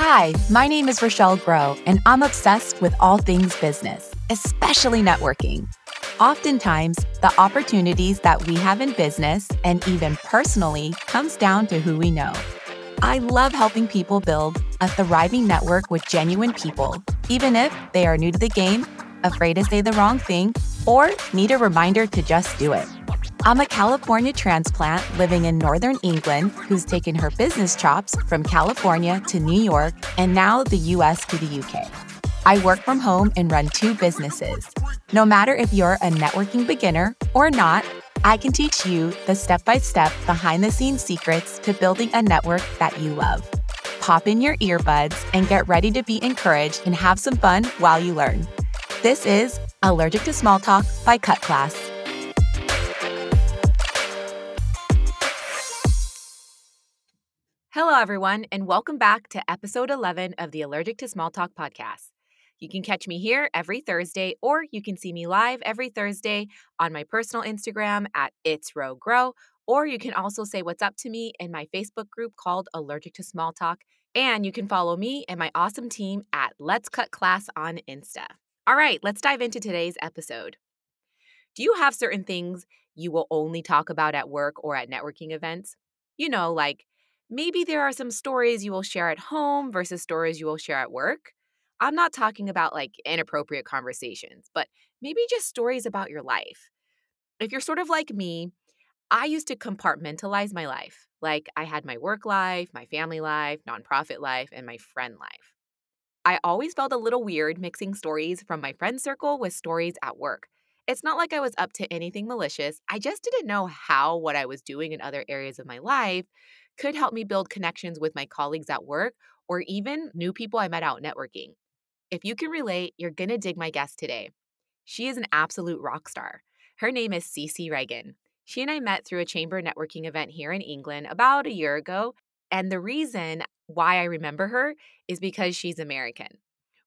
Hi, my name is Rochelle Grow, and I'm obsessed with all things business, especially networking. Oftentimes, the opportunities that we have in business and even personally comes down to who we know. I love helping people build a thriving network with genuine people, even if they are new to the game, afraid to say the wrong thing, or need a reminder to just do it. I'm a California transplant living in Northern England who's taken her business chops from California to New York and now the US to the UK. I work from home and run two businesses. No matter if you're a networking beginner or not, I can teach you the step by step, behind the scenes secrets to building a network that you love. Pop in your earbuds and get ready to be encouraged and have some fun while you learn. This is Allergic to Small Talk by Cut Class. Hello, everyone, and welcome back to episode 11 of the Allergic to Small Talk podcast. You can catch me here every Thursday, or you can see me live every Thursday on my personal Instagram at It's Row Grow, or you can also say what's up to me in my Facebook group called Allergic to Small Talk. And you can follow me and my awesome team at Let's Cut Class on Insta. All right, let's dive into today's episode. Do you have certain things you will only talk about at work or at networking events? You know, like Maybe there are some stories you will share at home versus stories you will share at work. I'm not talking about like inappropriate conversations, but maybe just stories about your life. If you're sort of like me, I used to compartmentalize my life. Like I had my work life, my family life, nonprofit life, and my friend life. I always felt a little weird mixing stories from my friend circle with stories at work. It's not like I was up to anything malicious. I just didn't know how what I was doing in other areas of my life could help me build connections with my colleagues at work or even new people I met out networking. If you can relate, you're going to dig my guest today. She is an absolute rock star. Her name is Cece Reagan. She and I met through a chamber networking event here in England about a year ago. And the reason why I remember her is because she's American.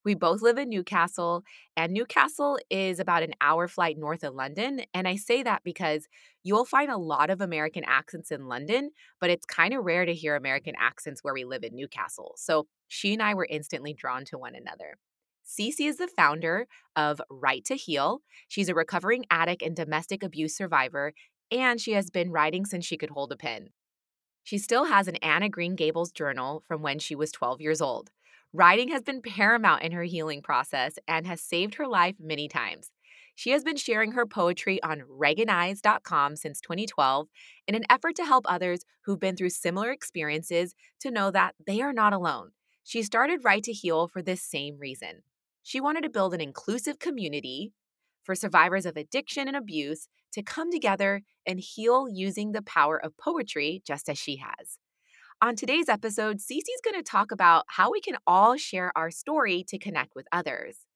We both live in Newcastle, and Newcastle is about an hour flight north of London. And I say that because you'll find a lot of American accents in London, but it's kind of rare to hear American accents where we live in Newcastle. So she and I were instantly drawn to one another. Cece is the founder of Right to Heal. She's a recovering addict and domestic abuse survivor, and she has been writing since she could hold a pen. She still has an Anne of Green Gables journal from when she was 12 years old. Writing has been paramount in her healing process and has saved her life many times. She has been sharing her poetry on Reaganize.com since 2012 in an effort to help others who've been through similar experiences to know that they are not alone. She started Right to Heal for this same reason. She wanted to build an inclusive community for survivors of addiction and abuse to come together and heal using the power of poetry, just as she has. On today's episode, Cece's going to talk about how we can all share our story to connect with others.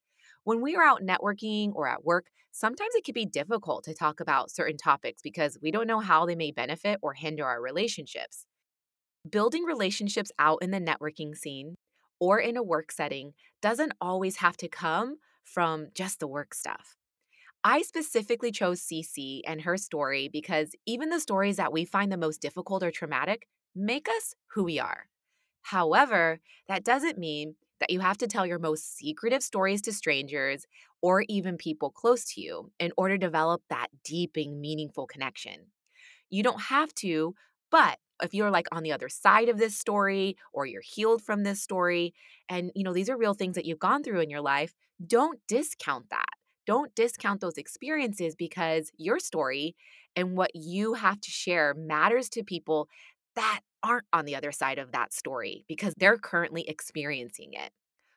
When we are out networking or at work, sometimes it can be difficult to talk about certain topics because we don't know how they may benefit or hinder our relationships. Building relationships out in the networking scene or in a work setting doesn't always have to come from just the work stuff. I specifically chose Cece and her story because even the stories that we find the most difficult or traumatic make us who we are. However, that doesn't mean that you have to tell your most secretive stories to strangers or even people close to you in order to develop that deeping, meaningful connection. You don't have to, but if you're like on the other side of this story or you're healed from this story and you know these are real things that you've gone through in your life, don't discount that. Don't discount those experiences because your story and what you have to share matters to people that aren't on the other side of that story because they're currently experiencing it.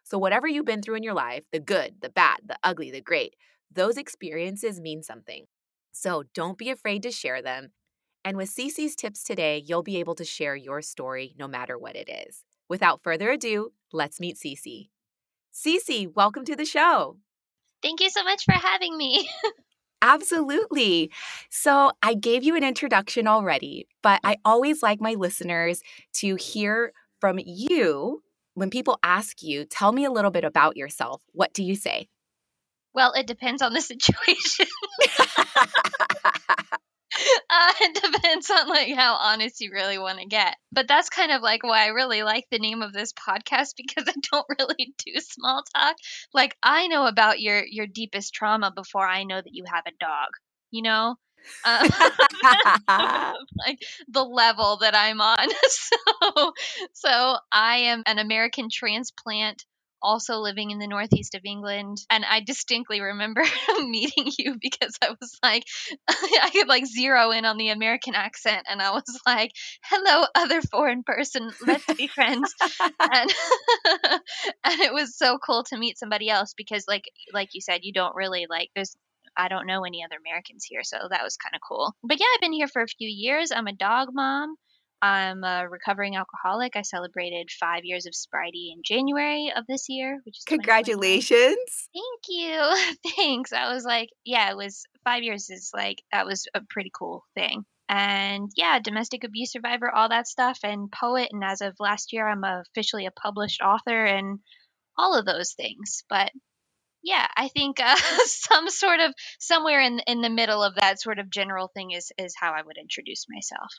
So, whatever you've been through in your life the good, the bad, the ugly, the great those experiences mean something. So, don't be afraid to share them. And with Cece's tips today, you'll be able to share your story no matter what it is. Without further ado, let's meet Cece. Cece, welcome to the show. Thank you so much for having me. Absolutely. So I gave you an introduction already, but I always like my listeners to hear from you. When people ask you, tell me a little bit about yourself. What do you say? Well, it depends on the situation. uh, it depends on like how honest you really want to get. But that's kind of like why I really like the name of this podcast because I don't really do small talk. Like I know about your your deepest trauma before I know that you have a dog. You know, um, like the level that I'm on. so, so I am an American transplant also living in the northeast of England. And I distinctly remember meeting you because I was like, I could like zero in on the American accent. And I was like, hello, other foreign person, let's be friends. and, and it was so cool to meet somebody else because like, like you said, you don't really like, there's I don't know any other Americans here, so that was kind of cool. But yeah, I've been here for a few years. I'm a dog mom. I'm a recovering alcoholic. I celebrated five years of sobriety in January of this year, which is congratulations. Thank you. Thanks. I was like, yeah, it was five years is like that was a pretty cool thing. And yeah, domestic abuse survivor, all that stuff, and poet. And as of last year, I'm officially a published author and all of those things. But yeah, I think uh, some sort of somewhere in in the middle of that sort of general thing is is how I would introduce myself.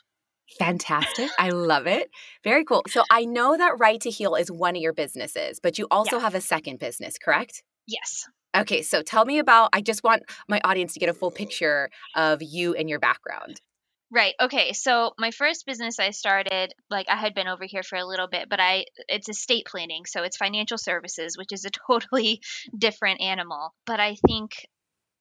Fantastic. I love it. Very cool. So I know that Right to Heal is one of your businesses, but you also yeah. have a second business, correct? Yes. Okay, so tell me about I just want my audience to get a full picture of you and your background. Right. Okay. So my first business I started, like I had been over here for a little bit, but I it's estate planning, so it's financial services, which is a totally different animal. But I think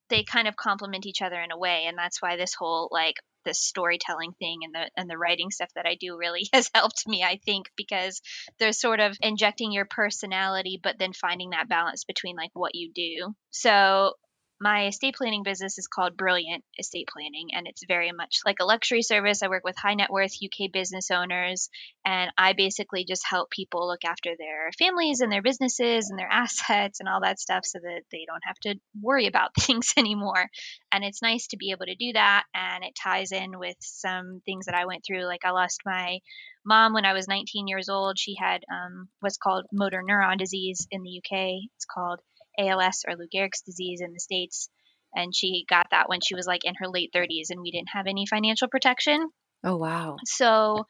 they kind of complement each other in a way, and that's why this whole like this storytelling thing and the and the writing stuff that I do really has helped me I think because there's sort of injecting your personality but then finding that balance between like what you do. So my estate planning business is called Brilliant Estate Planning, and it's very much like a luxury service. I work with high net worth UK business owners, and I basically just help people look after their families and their businesses and their assets and all that stuff so that they don't have to worry about things anymore. And it's nice to be able to do that, and it ties in with some things that I went through. Like, I lost my mom when I was 19 years old. She had um, what's called motor neuron disease in the UK. It's called ALS or Lou Gehrig's disease in the States. And she got that when she was like in her late 30s, and we didn't have any financial protection. Oh, wow. So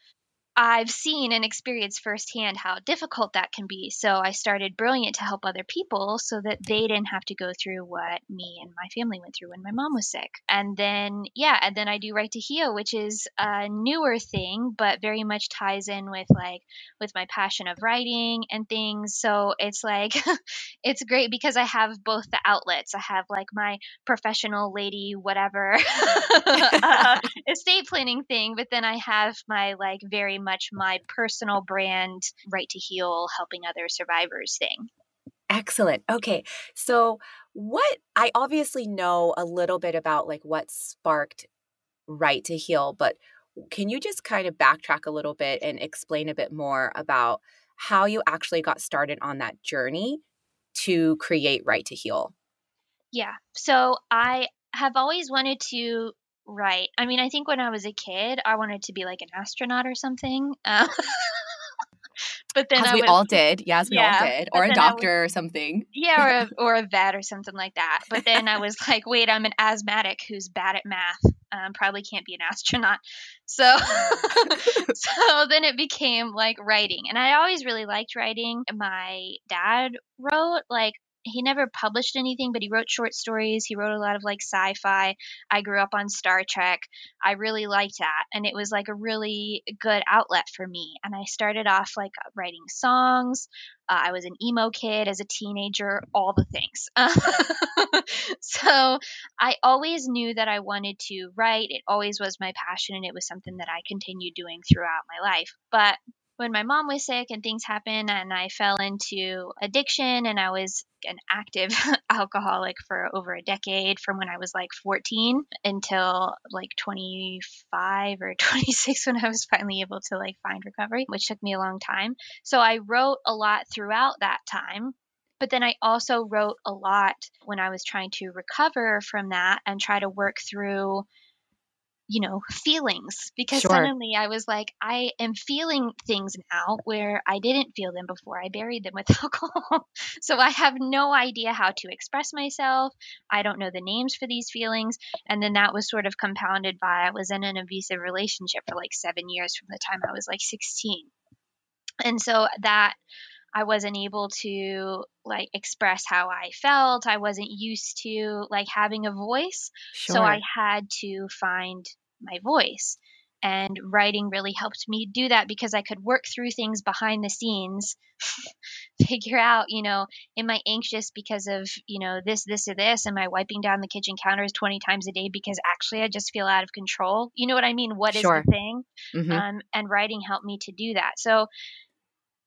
I've seen and experienced firsthand how difficult that can be. So I started Brilliant to help other people so that they didn't have to go through what me and my family went through when my mom was sick. And then, yeah, and then I do Right to Heal, which is a newer thing, but very much ties in with like with my passion of writing and things. So it's like, it's great because I have both the outlets. I have like my professional lady, whatever, uh, estate planning thing, but then I have my like very much my personal brand, Right to Heal, helping other survivors thing. Excellent. Okay. So, what I obviously know a little bit about like what sparked Right to Heal, but can you just kind of backtrack a little bit and explain a bit more about how you actually got started on that journey to create Right to Heal? Yeah. So, I have always wanted to Right. I mean, I think when I was a kid, I wanted to be like an astronaut or something. Uh, but then as I we all did, yeah, as we yeah, all did, or a doctor was, or something. Yeah, or a, or a vet or something like that. But then I was like, wait, I'm an asthmatic who's bad at math. Um, probably can't be an astronaut. So, so then it became like writing, and I always really liked writing. My dad wrote like he never published anything, but he wrote short stories. He wrote a lot of like sci fi. I grew up on Star Trek. I really liked that. And it was like a really good outlet for me. And I started off like writing songs. Uh, I was an emo kid as a teenager, all the things. so I always knew that I wanted to write. It always was my passion, and it was something that I continued doing throughout my life. But when my mom was sick and things happened and I fell into addiction and I was an active alcoholic for over a decade from when I was like 14 until like 25 or 26 when I was finally able to like find recovery, which took me a long time. So I wrote a lot throughout that time. But then I also wrote a lot when I was trying to recover from that and try to work through you know, feelings because Sure. suddenly I was like, I am feeling things now where I didn't feel them before. I buried them with alcohol. so I have no idea how to express myself. I don't know the names for these feelings. And then that was sort of compounded by I was in an abusive relationship for like seven years from the time I was like 16. And so that I wasn't able to like express how I felt. I wasn't used to like having a voice. So I had to find my voice. And writing really helped me do that because I could work through things behind the scenes, figure out, you know, am I anxious because of, you know, this, this, or this? Am I wiping down the kitchen counters 20 times a day because actually I just feel out of control? You know what I mean? What is Sure. the thing? hmm Um, and writing helped me to do that. So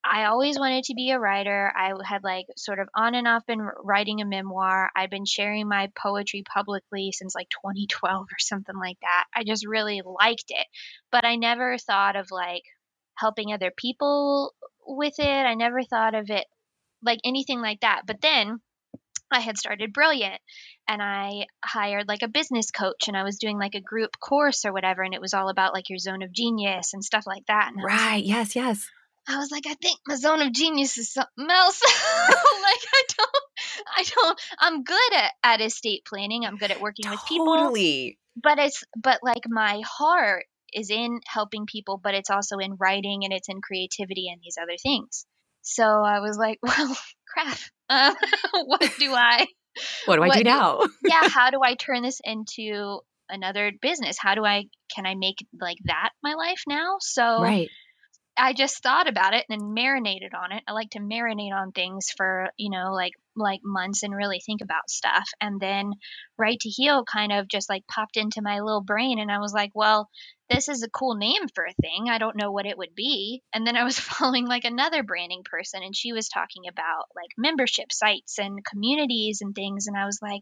I always wanted to be a writer. I had like sort of on and off been writing a memoir. I've been sharing my poetry publicly since like 2012 or something like that. I just really liked it. But I never thought of like helping other people with it. I never thought of it like anything like that. But then I had started Brilliant and I hired like a business coach and I was doing like a group course or whatever and it was all about like your zone of genius and stuff like that. And I was Right. Yes. Yes. I was like, I think my zone of genius is something else. like I don't, I don't. I'm good at, at estate planning. I'm good at working with people, Totally. but it's but like my heart is in helping people, but it's also in writing and it's in creativity and these other things. So I was like, well, crap. Um, what do I? What do I What do- now? Yeah, how do I turn this into another business? How do I can I make like that my life now? So right. I just thought about it and marinated on it. I like to marinate on things for, you know, like like months and really think about stuff. And then Right to Heal kind of just like popped into my little brain and I was like, well, this is a cool name for a thing. I don't know what it would be. And then I was following like another branding person and she was talking about like membership sites and communities and things and I was like,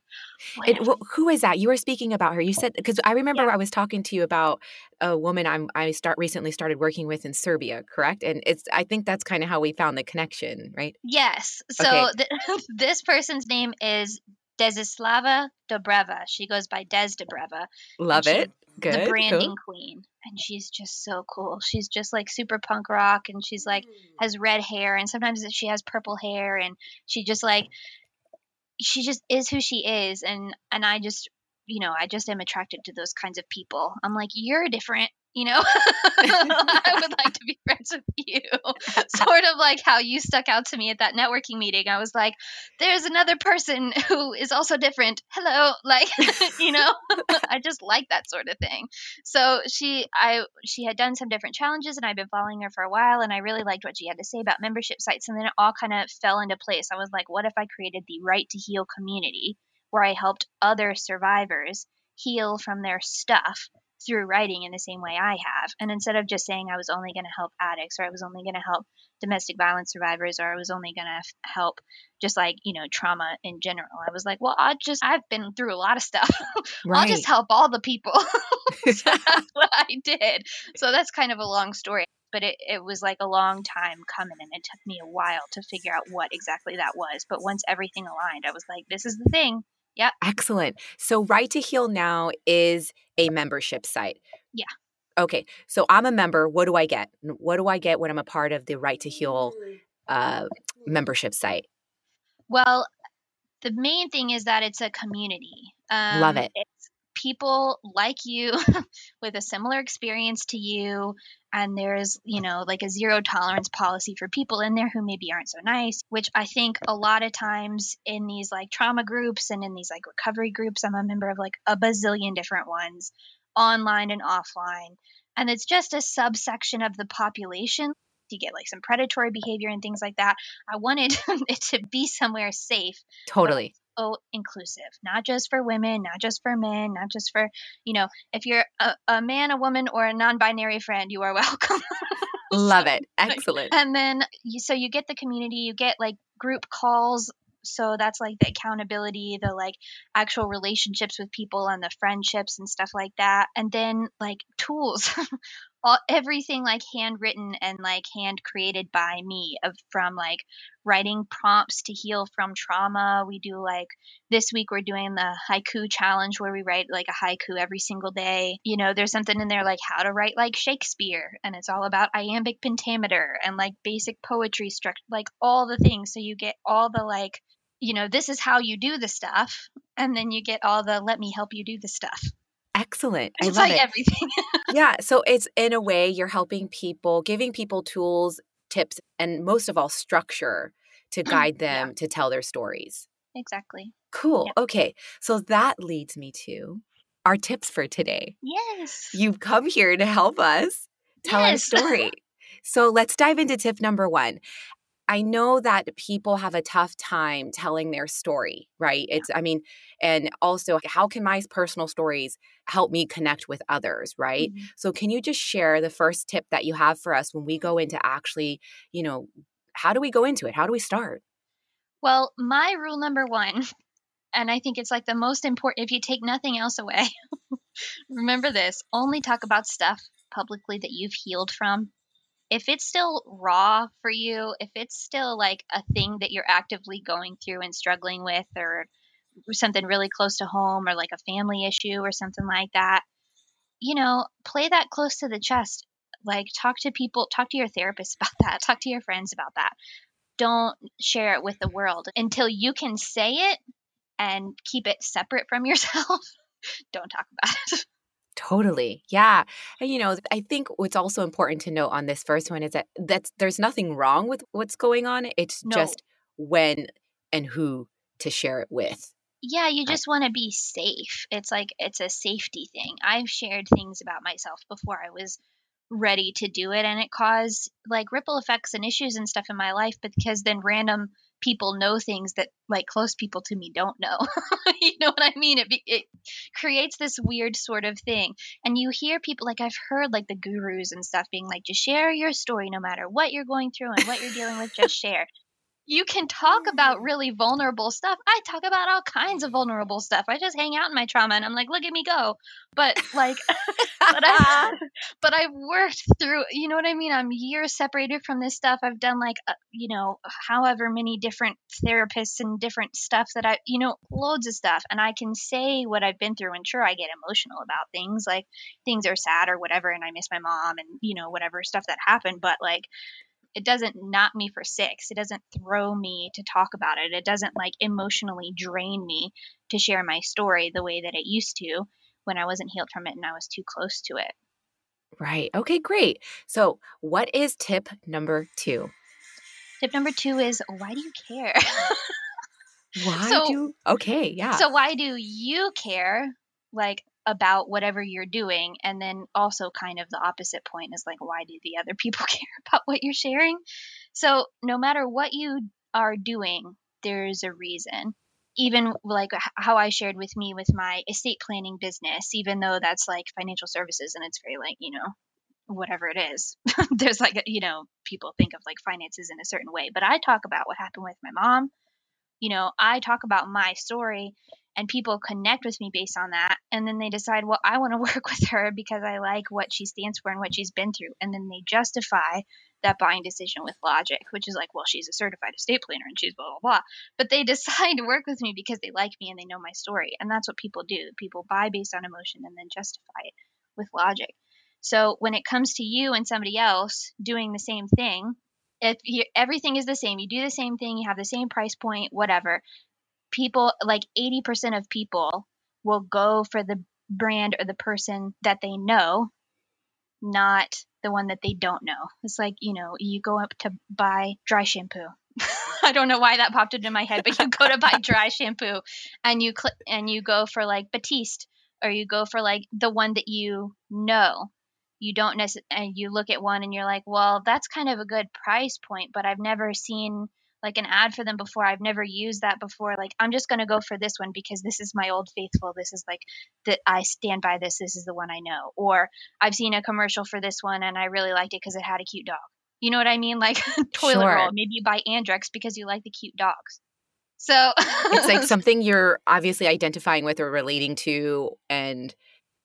if wh- who is that? You were speaking about her. You said because I remember Yeah. I was talking to you about a woman I'm I start recently started working with in Serbia, correct? And it's I think that's kind of how we found the connection, right? Yes. So Okay. th- this person's name is Desislava Dobreva. She goes by Des Dobreva. Love it. Good. the cool. branding queen. And she's just so cool. She's just like super punk rock and she's like mm. has red hair and sometimes she has purple hair and she just like she just is who she is and and I just you know, I just am attracted to those kinds of people. I'm like, you're different, you know? I would like to be friends with you. sort of like how you stuck out to me at that networking meeting. I was like, there's another person who is also different. Hello. Like, you know, I just like that sort of thing. So she I she had done some different challenges and I've been following her for a while and I really liked what she had to say about membership sites and then it all kind of fell into place. I was like, what if I created the Right to Heal community where I helped other survivors heal from their stuff through writing in the same way I have. And instead of just saying I was only going to help addicts or I was only going to help domestic violence survivors or I was only going to help just like, you know, trauma in general, I was like, well, I just, I've been through a lot of stuff. I'll just help all the people. so that's what I did. So that's kind of a long story. But it, it was like a long time coming, and it took me a while to figure out what exactly that was. But once everything aligned, I was like, this is the thing. Yep. Excellent. So Right to Heal Now is a membership site. Yeah. Okay. So I'm a member. What do I get? What do I get when I'm a part of the Right to Heal uh, membership site? Well, the main thing is that it's a community. Um, Love it. It's people like you with a similar experience to you. And there's, you know, like a zero tolerance policy for people in there who maybe aren't so nice, which I think a lot of times in these like trauma groups and in these like recovery groups, I'm a member of like a bazillion different ones, online and offline. And it's just a subsection of the population. You get like some predatory behavior and things like that. I wanted it to be somewhere safe Totally. Inclusive, not just for women, not just for men, not just for, you know, if you're a, a man, a woman, or a non binary friend, you are welcome. Love it. Excellent. and then, you, so you get the community, you get like group calls. So that's like the accountability, the like actual relationships with people and the friendships and stuff like that. And then like tools. all everything like handwritten and like hand created by me of from like writing prompts to heal from trauma. We do like this week we're doing the haiku challenge where we write like a haiku every single day. You know, there's something in there like how to write like Shakespeare and it's all about iambic pentameter and like basic poetry structure like all the things so you get all the like you know, this is how you do the stuff and then you get all the let me help you do the stuff. Excellent. It's I love like it. everything. yeah. So it's in a way you're helping people, giving people tools, tips, and most of all, structure to mm, guide them Yeah. to tell their stories. exactly. Cool. Yeah. Okay. So that leads me to our tips for today. Yes. You've come here to help us tell our story. so let's dive into tip number one. I know that people have a tough time telling their story, right? It's, I mean, and also, how can my personal stories help me connect with others, right? Mhm. So, can you just share the first tip that you have for us when we go into actually, you know, how do we go into it? How do we start? Well, my rule number one, and I think it's like the most important, if you take nothing else away, remember this only talk about stuff publicly that you've healed from. If it's still raw for you, if it's still like a thing that you're actively going through and struggling with, or something really close to home, or like a family issue, or something like that, you know, play that close to the chest. Like, talk to people, talk to your therapist about that, talk to your friends about that. Don't share it with the world until you can say it and keep it separate from yourself. Don't talk about it. Totally. Yeah. And you know, I think what's also important to note on this first one is that that's there's nothing wrong with what's going on. It's No. just when and who to share it with. Yeah, you uh just want to be safe. It's like it's a safety thing. I've shared things about myself before I was ready to do it and it caused like ripple effects and issues and stuff in my life because then random people know things that like close people to me don't know. you know what I mean? It it creates this weird sort of thing. And you hear people like I've heard like the gurus and stuff being like just share your story no matter what you're going through and what you're dealing with just share you can talk about really vulnerable stuff. I talk about all kinds of vulnerable stuff. I just hang out in my trauma and I'm like, look at me go. But like but I but I've worked through, you know what I mean? I'm years separated from this stuff. I've done like uh, you know, however many different therapists and different stuff that I, you know, loads of stuff and I can say what I've been through and sure I get emotional about things like things are sad or whatever and I miss my mom and you know whatever stuff that happened, but like it doesn't knock me for six. It doesn't throw me to talk about it. It doesn't like emotionally drain me to share my story the way that it used to when I wasn't healed from it and I was too close to it. Right. Okay, great. So, what is tip number 2? Tip number two is why do you care? Why So- do Okay, yeah. So why do you care like about whatever you're doing? And then also kind of the opposite point is like why do the other people care about what you're sharing? So no matter what you are doing, there's a reason. Even like how I shared with me with my estate planning business, even though that's like financial services and it's very like, you know, whatever it is. there's like, you know, people think of like finances in a certain way, but I talk about what happened with my mom. You know, I talk about my story and people connect with me based on that and then they decide well i want to work with her because i like what she stands for and what she's been through and then they justify that buying decision with logic which is like well she's a certified estate planner and she's blah blah blah but they decide to work with me because they like me and they know my story and that's what people do. People buy based on emotion and then justify it with logic. So when it comes to you and somebody else doing the same thing if you, everything is the same you do the same thing you have the same price point whatever people like 80% of people will go for the brand or the person that they know not the one that they don't know. It's like you know you go up to buy dry shampoo. I don't know why that popped into my head but you go to buy dry shampoo and you click and you go for like batiste or you go for like the one that you know you don't necessarily and you look at one and you're like well that's kind of a good price point but i've never seen like an ad for them before. I've never used that before. Like I'm just gonna go for this one because this is my old faithful. This is like that I stand by this. This is the one I know. Or I've seen a commercial for this one and I really liked it because it had a cute dog. You know what I mean? Like toilet Sure. roll. Maybe you buy Andrex because you like the cute dogs. So it's like something you're obviously identifying with or relating to and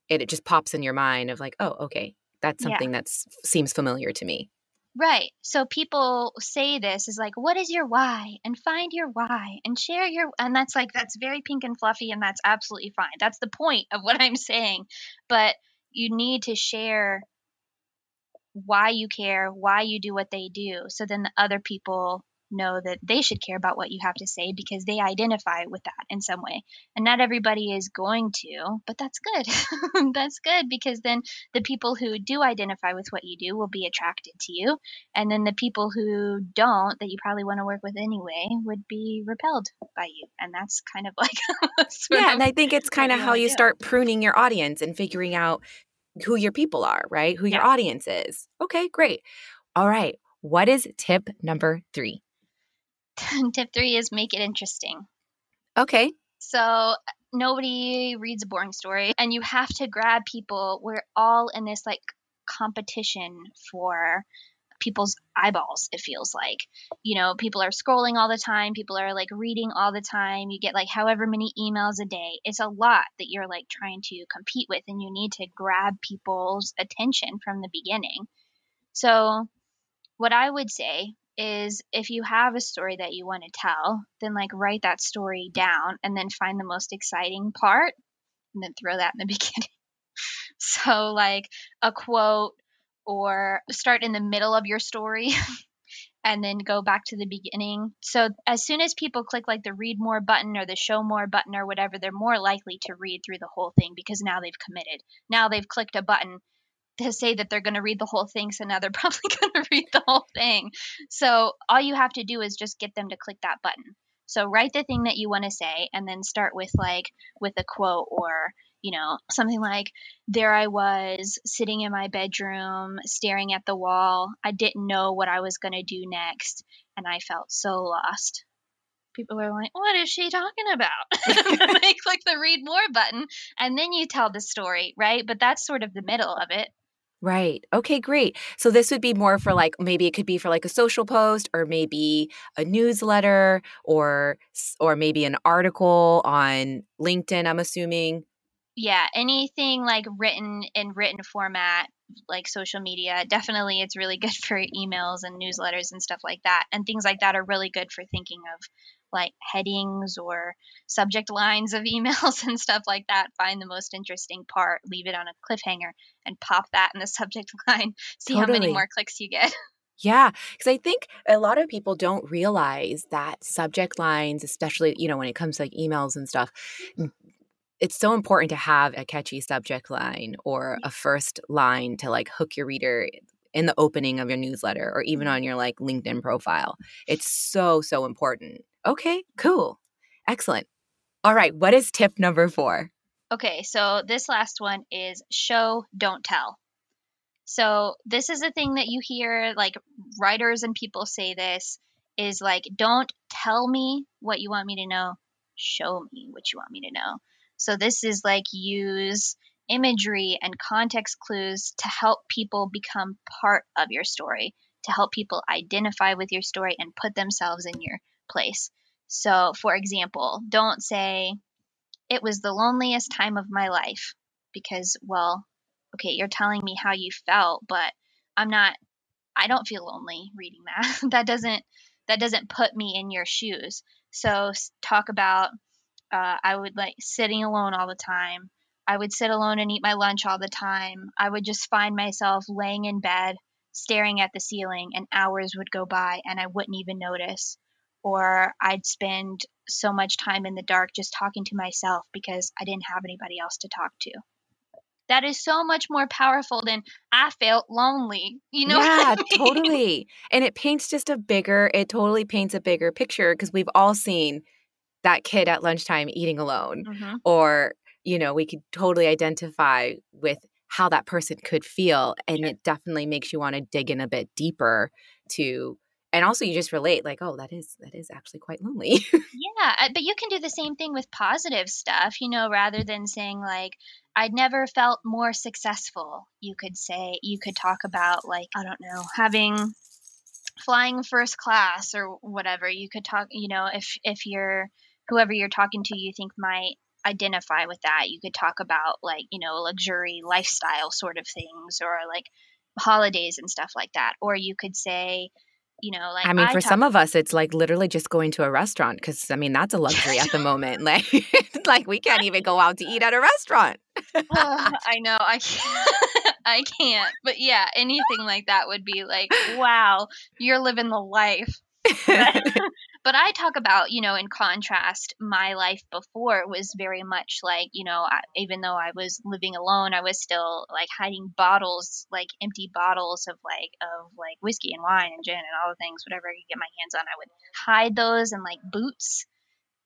it, it just pops in your mind of like, "Oh, okay. That's Yeah. something that seems familiar to me. Right. So people say this is like, what is your why? And find your why and share your and that's like that's very pink and fluffy and that's absolutely fine. That's the point of what I'm saying. But you need to share why you care, why you do what they do. So then the other people know that they should care about what you have to say because they identify with that in some way. And not everybody is going to, but that's good. that's good because then the people who do identify with what you do will be attracted to you. And then the people who don't, that you probably want to work with anyway, would be repelled by you. And that's kind of like Yeah, and I think it's kind of how you do. start pruning your audience and figuring out who your people are, right? Who your Yeah. audience is. Okay, great. All right. What is tip number three? tip three is make it interesting. Okay. So nobody reads a boring story, and you have to grab people. We're all in this like competition for people's eyeballs it feels like you know people are scrolling all the time people are like reading all the time you get like however many emails a day it's a lot that you're like trying to compete with and you need to grab people's attention from the beginning so what i would say is if you have a story that you want to tell then like write that story down and then find the most exciting part and then throw that in the beginning so like a quote or start in the middle of your story and then go back to the beginning. So as soon as people click like the read more button or the show more button or whatever, they're more likely to read through the whole thing because now they've committed. Now they've clicked a button to say that they're going to read the whole thing, so now they're probably going to read the whole thing. So all you have to do is just get them to click that button. So write the thing that you want to say and then start with like with a quote or you know, something like, There I was sitting in my bedroom, staring at the wall. I didn't know what I was going to do next, and I felt so lost. People are like, What is she talking about? they click the read more button, and then you tell the story, right? But that's sort of the middle of it. Right. Okay, great. So this would be more for like maybe it could be for like a social post or maybe a newsletter or or maybe an article on LinkedIn, I'm assuming. Yeah, anything like written in written format, like social media, definitely it's really good for emails and newsletters and stuff like that. And things like that are really good for thinking of like headings or subject lines of emails and stuff like that. Find the most interesting part, leave it on a cliffhanger, and pop that in the subject line. See how many more clicks you get. Yeah, because I think a lot of people don't realize that subject lines, especially, you know, when it comes to like emails and stuff, it's so important to have a catchy subject line or a first line to like hook your reader in the opening of your newsletter or even Mhm. on your like LinkedIn profile. It's so, so important. Okay, cool. Excellent. All right, what is tip number four? Okay, so this last one is show, don't tell. So this is a thing that you hear like writers and people say this is like don't tell me what you want me to know, show me what you want me to know. So this is like use imagery and context clues to help people become part of your story, to help people identify with your story and put themselves in your place. So for example, don't say it was the loneliest time of my life because well okay you're telling me how you felt but i'm not i don't feel lonely reading that. That doesn't that doesn't put me in your shoes. So talk about uh, i would like sitting alone all the time. I would sit alone and eat my lunch all the time. I would just find myself laying in bed staring at the ceiling and hours would go by and i wouldn't even notice or i'd spend so much time in the dark just talking to myself because i didn't have anybody else to talk to that is so much more powerful than I felt lonely. You know? what I yeah, mean? totally. And it paints just a bigger, it totally paints a bigger picture because we've all seen that kid at lunchtime eating alone. Mhm. Or, you know, we could totally identify with how that person could feel. And it definitely makes you want to dig in a bit deeper to, and also you just relate like, oh, that is, that is actually quite lonely. Yeah, uh, but you can do the same thing with positive stuff, you know, rather than saying like I'd never felt more successful. You could say you could talk about like I don't know, having flying first class or whatever. You could talk, you know, if if you're whoever you're talking to you think might identify with that. You could talk about like, you know, luxury lifestyle sort of things or like holidays and stuff like that. Or you could say, you know, like I mean, for talk- some of us, it's like literally just going to a restaurant because I mean that's a luxury at the moment. Like, like we can't even go out to eat at a restaurant. I know I can't. I can't. But yeah, anything like that would be like, wow, you're living the life. but I talk about, you know, in contrast, my life before was very much like, you know, I, even though I was living alone, I was still like hiding bottles, like empty bottles of like of like whiskey and wine and gin and all the things, whatever I could get my hands on. I would hide those in like boots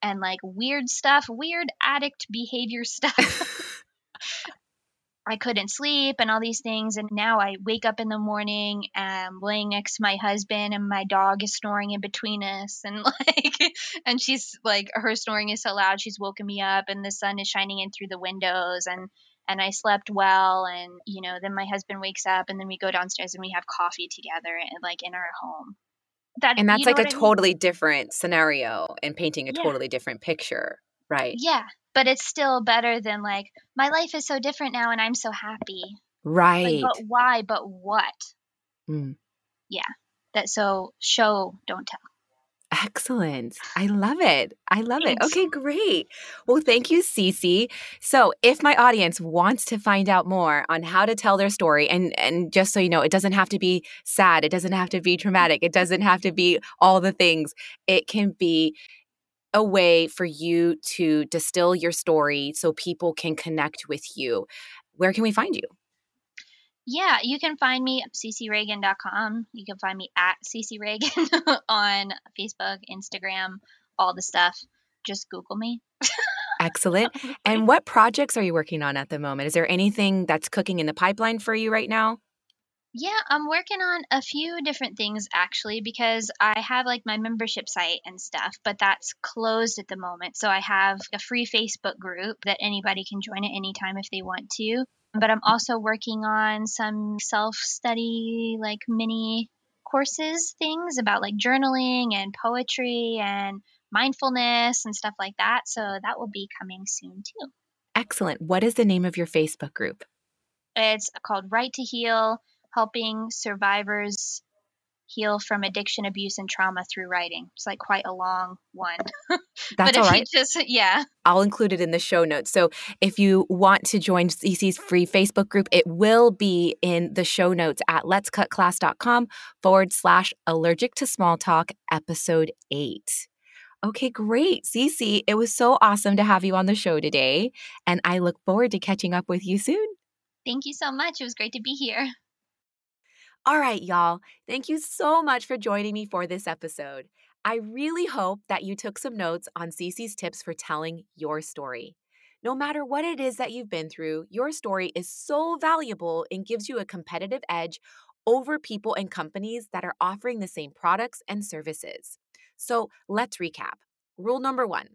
and like weird stuff, weird addict behavior stuff. I couldn't sleep and all these things. And now I wake up in the morning and I'm laying next to my husband and my dog is snoring in between us. And like, and she's like, her snoring is so loud, she's woken me up and the sun is shining in through the windows. And, and I slept well. And, you know, then my husband wakes up and then we go downstairs and we have coffee together and like in our home. That, and that's like a totally different scenario and painting a yeah. totally different picture. Right. Yeah but it's still better than like my life is so different now and I'm so happy. Right. Like, but why? But what? Mm. Yeah. That so show don't tell. Excellent. I love it. I love Thanks. it. Okay, great. Well, thank you, Cece. So, if my audience wants to find out more on how to tell their story, and and just so you know, it doesn't have to be sad, it doesn't have to be traumatic, it doesn't have to be all the things. It can be a way for you to distill your story so people can connect with you. Where can we find you? Yeah, you can find me at ccreagan.com. You can find me at ccreagan on Facebook, Instagram, all the stuff. Just Google me. Excellent. And what projects are you working on at the moment? Is there anything that's cooking in the pipeline for you right now? Yeah, I'm working on a few different things actually because I have like my membership site and stuff, but that's closed at the moment. So I have a free Facebook group that anybody can join at any time if they want to. But I'm also working on some self study, like mini courses things about like journaling and poetry and mindfulness and stuff like that. So that will be coming soon too. Excellent. What is the name of your Facebook group? It's called Right to Heal helping survivors heal from addiction, abuse, and trauma through writing. It's like quite a long one. That's but all right. just yeah. I'll include it in the show notes. So if you want to join Cece's free Facebook group, it will be in the show notes at letscutclass.com forward slash allergic to small talk episode eight. Okay, great. Cece, it was so awesome to have you on the show today. And I look forward to catching up with you soon. Thank you so much. It was great to be here. All right, y'all. Thank you so much for joining me for this episode. I really hope that you took some notes on Cece's tips for telling your story. No matter what it is that you've been through, your story is so valuable and gives you a competitive edge over people and companies that are offering the same products and services. So let's recap. Rule number one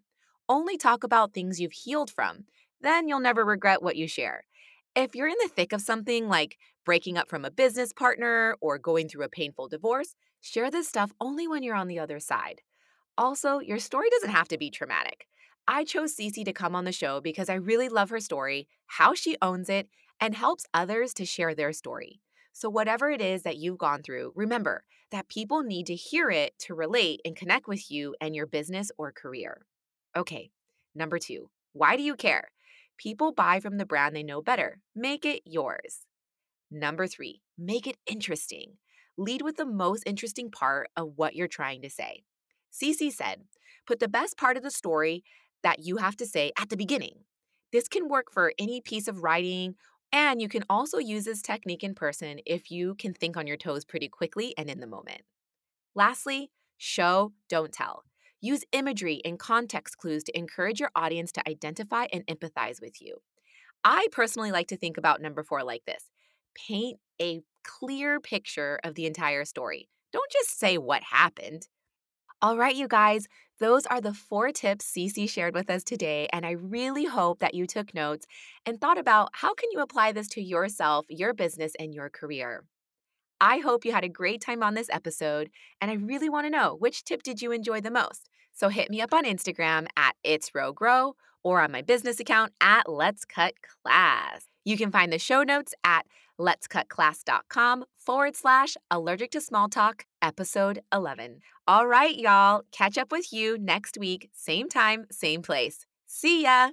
only talk about things you've healed from, then you'll never regret what you share. If you're in the thick of something like breaking up from a business partner, or going through a painful divorce, share this stuff only when you're on the other side. Also, your story doesn't have to be traumatic. I chose Cece to come on the show because I really love her story, how she owns it, and helps others to share their story. So, whatever it is that you've gone through, remember that people need to hear it to relate and connect with you and your business or career. Okay, number two, why do you care? People buy from the brand they know better. Make it yours. Number three, make it interesting. Lead with the most interesting part of what you're trying to say. Cece said, put the best part of the story that you have to say at the beginning. This can work for any piece of writing, and you can also use this technique in person if you can think on your toes pretty quickly and in the moment. Lastly, show, don't tell. Use imagery and context clues to encourage your audience to identify and empathize with you. I personally like to think about number four like this paint a clear picture of the entire story. Don't just say what happened. All right, you guys, those are the four tips Cece shared with us today, and I really hope that you took notes and thought about how can you apply this to yourself, your business, and your career. I hope you had a great time on this episode, and I really want to know which tip did you enjoy the most. So hit me up on Instagram at It's Row Grow or on my business account at Let's Cut Class. You can find the show notes at letscutclass.com forward slash allergic to small talk episode 11. All right, y'all, catch up with you next week, same time, same place. See ya.